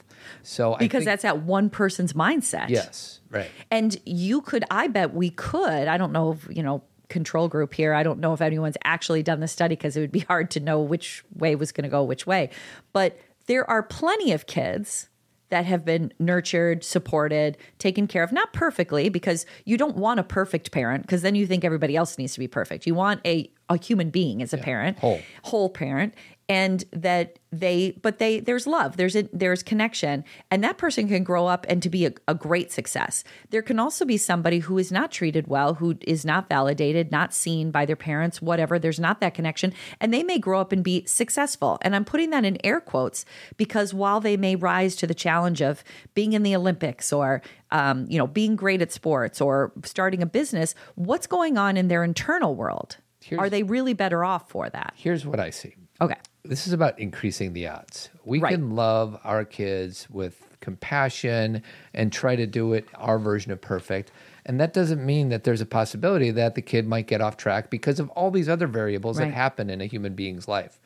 So I Because think, that's at one person's mindset. yes, right. And you could, I bet we could. I don't know if, you know, control group here. I don't know if anyone's actually done the study because it would be hard to know which way was going to go which way. But there are plenty of kids that have been nurtured, supported, taken care of, not perfectly, because you don't want a perfect parent, because then you think everybody else needs to be perfect. You want a, a human being as a parent, whole. whole parent. And that they but they there's love there's a there's connection and that person can grow up and to be a, a great success. There can also be somebody who is not treated well who is not validated not seen by their parents whatever there's not that connection and they may grow up and be successful. And i'm putting that in air quotes because while they may rise to the challenge of being in the olympics or um, you know being great at sports or starting a business what's going on in their internal world? Here's- are they really better off for that? Here's what I see. okay this is about increasing the odds. We Right. can love our kids with compassion and try to do it our version of perfect. And that doesn't mean that there's a possibility that the kid might get off track because of all these other variables Right. that happen in a human being's life.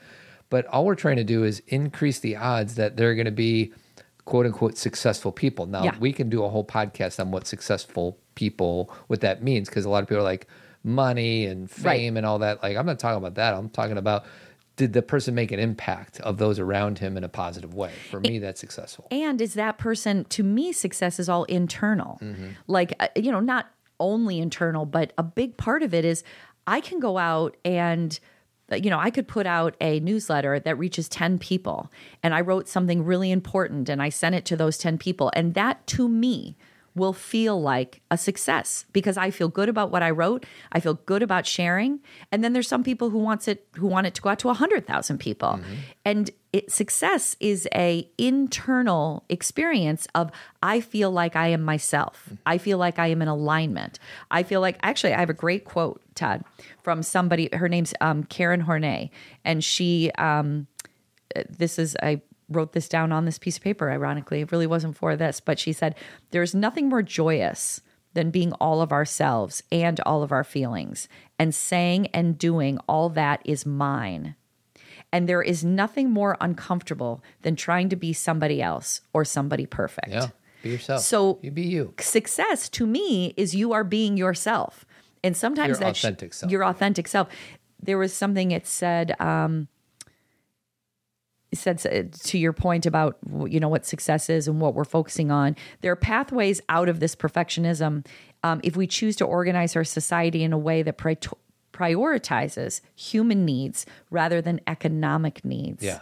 But all we're trying to do is increase the odds that they're going to be quote unquote successful people. Now, Yeah. we can do a whole podcast on what successful people, what that means, because a lot of people are like money and Right. fame and all that. Like, I'm not talking about that. I'm talking about did the person make an impact of those around him in a positive way? For me, that's successful. And is that person, to me, success is all internal. Like, uh, you know, not only internal, but a big part of it is I can go out and, uh, you know, I could put out a newsletter that reaches 10 people and I wrote something really important and I sent it to those 10 people. And that to me, will feel like a success because I feel good about what I wrote. I feel good about sharing. And then there's some people who wants it who want it to go out to 100,000 people. And it, success is a internal experience of I feel like I am myself. I feel like I am in alignment. I feel like actually I have a great quote Todd from somebody her name's um, Karen Horney and she um, this is I wrote this down on this piece of paper ironically it really wasn't for this but she said there's nothing more joyous than being all of ourselves and all of our feelings and saying and doing all that is mine and there is nothing more uncomfortable than trying to be somebody else or somebody perfect Yeah. Be yourself. So- you be you. success to me is you are being yourself and sometimes Your that sh- authentic self. your authentic self there was something it said um said to your point about you know what success is and what we're focusing on there are pathways out of this perfectionism um, if we choose to organize our society in a way that pri- prioritizes human needs rather than economic needs Yeah.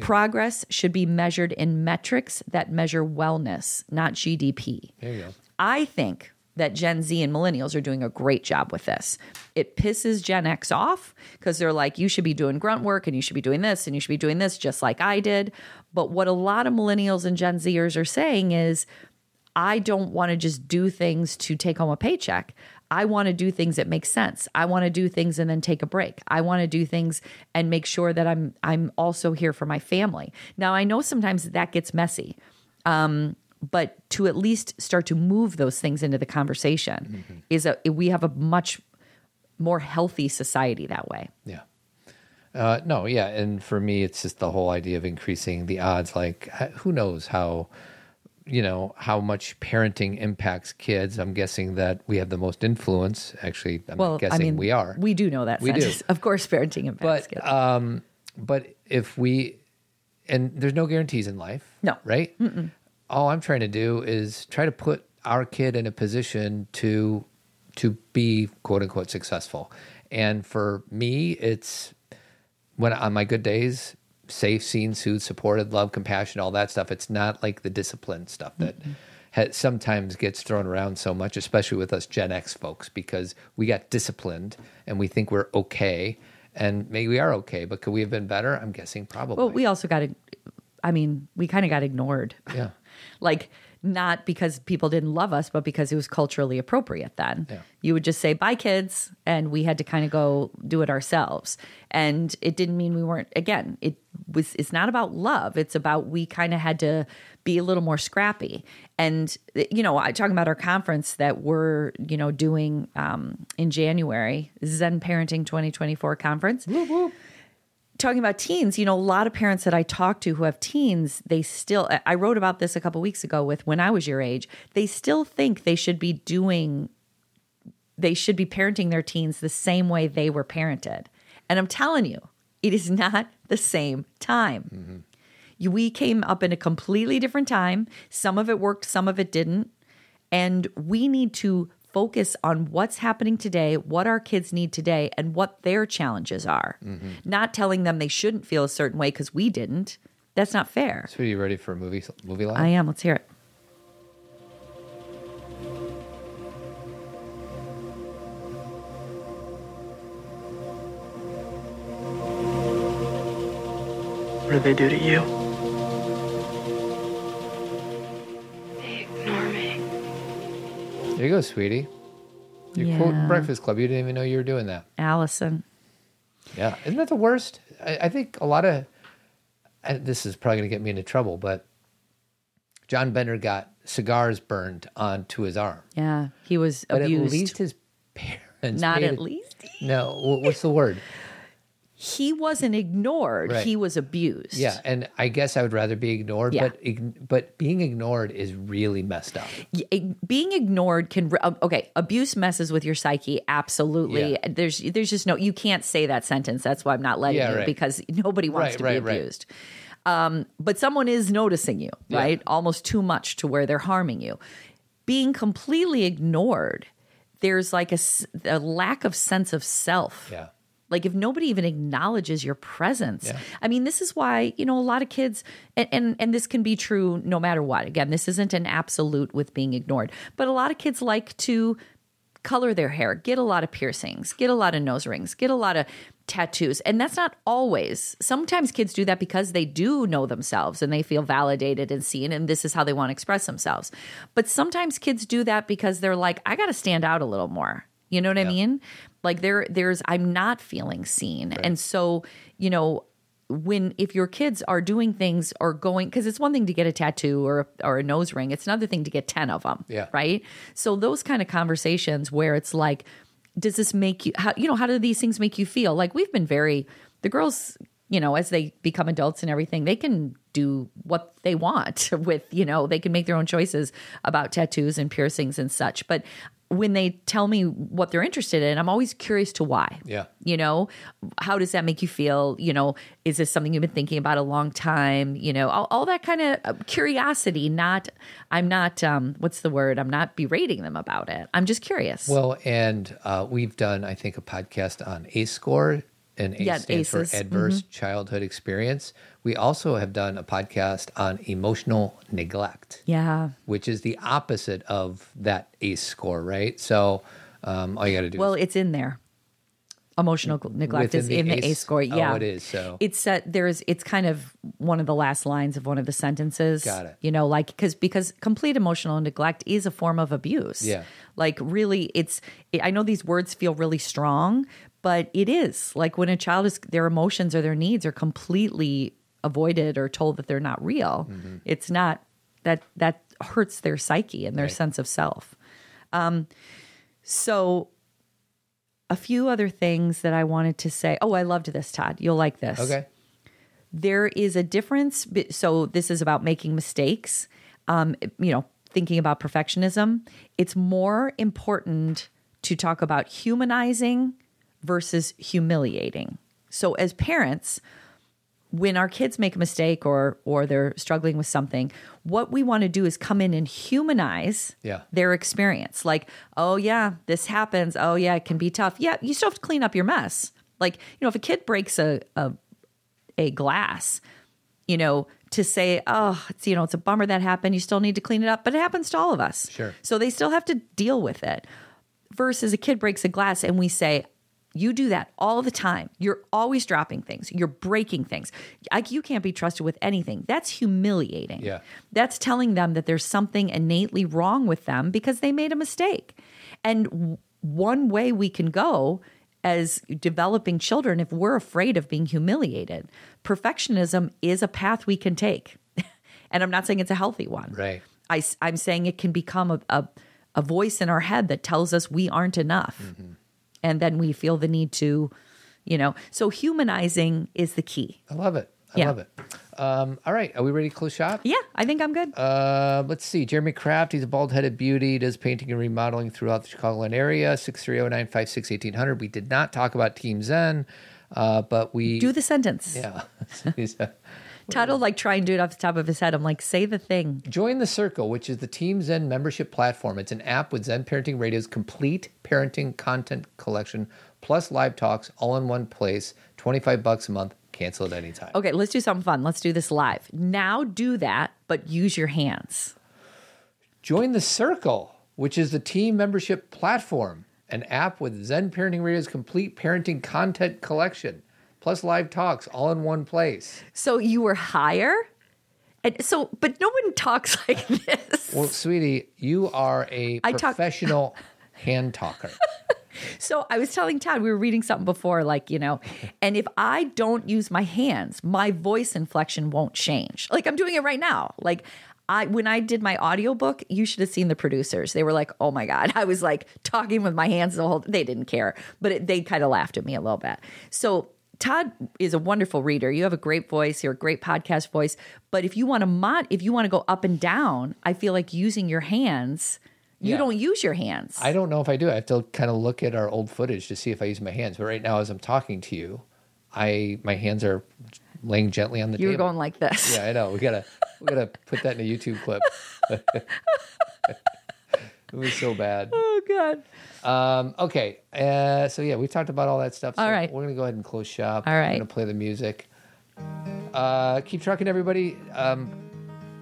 progress should be measured in metrics that measure wellness not gdp There you go. I think that Gen Z and millennials are doing a great job with this. It pisses Gen X off because they're like, you should be doing grunt work and you should be doing this and you should be doing this just like I did. But what a lot of millennials and Gen Zers are saying is, I don't want to just do things to take home a paycheck. I want to do things that make sense. I want to do things and then take a break. I want to do things and make sure that I'm I'm also here for my family. Now I know sometimes that gets messy um, but to at least start to move those things into the conversation is a we have a much more healthy society that way. Yeah. Uh, no, yeah, and for me, it's just the whole idea of increasing the odds. Like, who knows how, you know, how much parenting impacts kids? I'm guessing that we have the most influence. Actually, I'm Well, guessing I mean, we are. We do know that. We do. Of course, parenting impacts but kids. um, but if we, and there's no guarantees in life. No. right? All I'm trying to do is try to put our kid in a position to to be quote unquote successful. And for me, it's when on my good days, safe, seen, soothed, supported, love, compassion, all that stuff. It's not like the discipline stuff that mm-hmm. ha- sometimes gets thrown around so much, especially with us Gen X folks, because we got disciplined and we think we're okay. And maybe we are okay, but could we have been better? I'm guessing probably. well, we also got. I mean, we kind of got ignored. yeah. Like not because people didn't love us, but because it was culturally appropriate then. Yeah. You would just say, bye, kids. And we had to kind of go do it ourselves. And it didn't mean we weren't, again, it was, it's not about love. It's about we kind of had to be a little more scrappy. And, you know, I talking about our conference that we're, you know, doing um, in January, Zen Parenting 2024 conference talking about teens, you know, a lot of parents that I talk to who have teens, they still, I wrote about this a couple weeks ago with when I was your age, they still think they should be doing, they should be parenting their teens the same way they were parented. And I'm telling you, it is not the same time. You- We came up in a completely different time. Some of it worked, some of it didn't. And we need to focus on what's happening today, what our kids need today, and what their challenges are. Mm-hmm. Not telling them they shouldn't feel a certain way because we didn't. That's not fair. So, are you ready for a movie movie line? I am. Let's hear it. What did they do to you? There you go, sweetie. You're quoting Breakfast Club. You didn't even know you were doing that. Allison. Yeah, isn't that the worst? I, I think a lot of and this is probably going to get me into trouble, but John Bender got cigars burned onto his arm, Yeah. He was but abused. at least his parents Not at it- least. No, what's the word? He wasn't ignored. Right. He was abused. Yeah, and I guess I would rather be ignored, Yeah. but but being ignored is really messed up. Being ignored can um, okay abuse messes with your psyche absolutely Yeah. there's there's just no you can't say that sentence that's why i'm not letting Yeah, you right. because nobody wants Right, to be abused um, but someone is noticing you right almost too much to where they're harming you being completely ignored there's like a lack of sense of self Yeah. Like if nobody even acknowledges your presence. Yeah. I mean, this is why, you know, a lot of kids and, and and this can be true no matter what. Again, this isn't an absolute with being ignored. But a lot of kids like to color their hair, get a lot of piercings, get a lot of nose rings, get a lot of tattoos. And that's not always. Sometimes kids do that because they do know themselves and they feel validated and seen and this is how they want to express themselves. But sometimes kids do that because they're like, I got to stand out a little more. You know what I mean? Like there there's I'm not feeling seen. And so, you know, when if your kids are doing things or going because it's one thing to get a tattoo or or a nose ring, it's another thing to get 10 of them, Yeah. right? So those kind of conversations where it's like does this make you how you know how do these things make you feel? Like we've been very the girls you know, as they become adults and everything, they can do what they want with, you know, they can make their own choices about tattoos and piercings and such. But when they tell me what they're interested in, I'm always curious to why. Yeah. You know, how does that make you feel? You know, is this something you've been thinking about a long time? You know, all, all that kind of curiosity. Not, I'm not, um, what's the word? I'm not berating them about it. I'm just curious. Well, and uh, we've done, I think, a podcast on ACE score, and ACE Yeah, stands for. Mm-hmm. Adverse Childhood Experience. We also have done a podcast on emotional neglect, yeah. which is the opposite of that ACE score, right? So um, all you got to do Well, it's in there. Emotional neglect is the in the ACE? Score. Oh, Yeah, it is, so- it's set. There's. It's kind of one of the last lines of one of the sentences. Got it. You know, like because because complete emotional neglect is a form of abuse. Yeah. Like really, it's. I know these words feel really strong, but it is like when a child is their emotions or their needs are completely avoided or told that they're not real. Mm-hmm. It's not that that hurts their psyche and their Right. sense of self. Um, so a few other things that I wanted to say. Oh, I loved this, Todd. You'll like this. okay. There is a difference. So, this is about making mistakes, um, you know, thinking about perfectionism. It's more important to talk about humanizing versus humiliating. So, as parents, when our kids make a mistake or or they're struggling with something, what we want to do is come in and humanize Yeah. their experience. Like, oh yeah, this happens. Oh yeah, it can be tough. Yeah, you still have to clean up your mess. Like, you know, if a kid breaks a a, a glass, you know, to say, oh, it's you know, it's a bummer that happened. You still need to clean it up, but it happens to all of us. Sure. So they still have to deal with it. Versus a kid breaks a glass and we say, you do that all the time. You're always dropping things. You're breaking things. Like you can't be trusted with anything. That's humiliating. Yeah. That's telling them that there's something innately wrong with them because they made a mistake. And one way we can go as developing children, if we're afraid of being humiliated, perfectionism is a path we can take. and I'm not saying it's a healthy one. Right. I, am saying it can become a, a, a voice in our head that tells us we aren't enough. Mm-hmm. And then we feel the need to, you know, so humanizing is the key. I love it. I Yeah. love it. Um, all right. Are we ready to close shop? Yeah, I think I'm good. Uh, let's see. Jeremy Kraft, he's a bald headed beauty, does painting and remodeling throughout the Chicagoland area. 630 956 1800. We did not talk about Team Zen, uh, but we. Do the sentence. Yeah. Todd will like try and do it off the top of his head. I'm like, say the thing. Join the Circle, which is the Team Zen membership platform. It's an app with Zen Parenting Radio's complete parenting content collection, plus live talks, all in one place. 25 bucks a month. Cancel at any time. Okay, let's do something fun. Let's do this live. Now do that, but use your hands. Join the Circle, which is the team membership platform, an app with Zen Parenting Radio's complete parenting content collection, plus live talks, all in one place. So you were higher? And so, but no one talks like this. Well, sweetie, you are a I talk- professional hand talker. So I was telling Todd, we were reading something before, like, you know, and if I don't use my hands, my voice inflection won't change. Like I'm doing it right now. Like I when I did my audiobook, you should have seen the producers. They were like, "Oh my god." I was like talking with my hands the whole they didn't care, but it, they kind of laughed at me a little bit. So Todd is a wonderful reader. You have a great voice. You're a great podcast voice. But if you want to mod, if you want to go up and down, I feel like using your hands. You Yeah. don't use your hands. I don't know if I do. I have to kind of look at our old footage to see if I use my hands. But right now, as I'm talking to you, I my hands are laying gently on the table. You're table. going like this. yeah, I know. We gotta we gotta put that in a YouTube clip. it was so bad. Oh god. Um, okay, uh, so yeah, we talked about all that stuff. So All right. we're gonna go ahead and close shop. All We're gonna play the music. Uh, keep trucking, everybody. Um,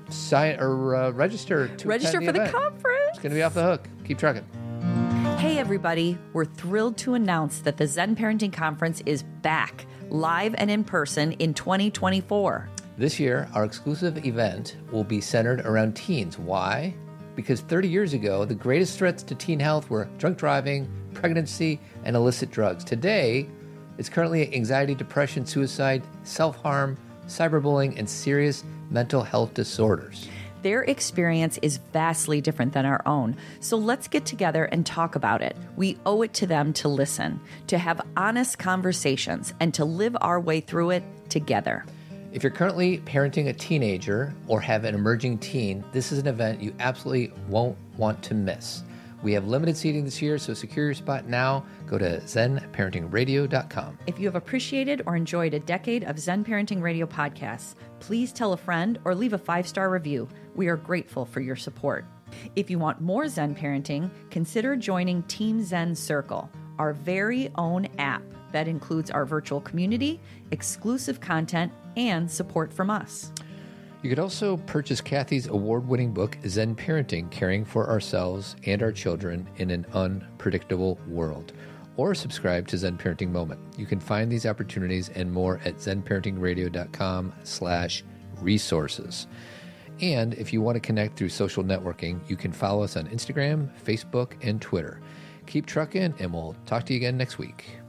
sign or uh, register to Register attend for the conference. It's gonna be off the hook. Keep trucking. Hey, everybody. We're thrilled to announce that the Zen Parenting Conference is back, live and in person in 2024. This year, our exclusive event will be centered around teens. Why? Because 30 years ago, the greatest threats to teen health were drunk driving, pregnancy, and illicit drugs. Today, it's currently anxiety, depression, suicide, self harm, cyberbullying, and serious mental health disorders. Their experience is vastly different than our own. So let's get together and talk about it. We owe it to them to listen, to have honest conversations, and to live our way through it together. If you're currently parenting a teenager or have an emerging teen, this is an event you absolutely won't want to miss. We have limited seating this year, so secure your spot now. Go to zenparentingradio.com. If you have appreciated or enjoyed a decade of Zen Parenting Radio podcasts, please tell a friend or leave a five star review. We are grateful for your support. If you want more Zen parenting, consider joining Team Zen Circle, our very own app that includes our virtual community, exclusive content, and support from us. You could also purchase Cathy's award winning book, Zen Parenting Caring for Ourselves and Our Children in an Unpredictable World, or subscribe to Zen Parenting Moment. You can find these opportunities and more at zenparentingradio.com slash resources. And if you want to connect through social networking, you can follow us on Instagram, Facebook, and Twitter. Keep trucking, and we'll talk to you again next week.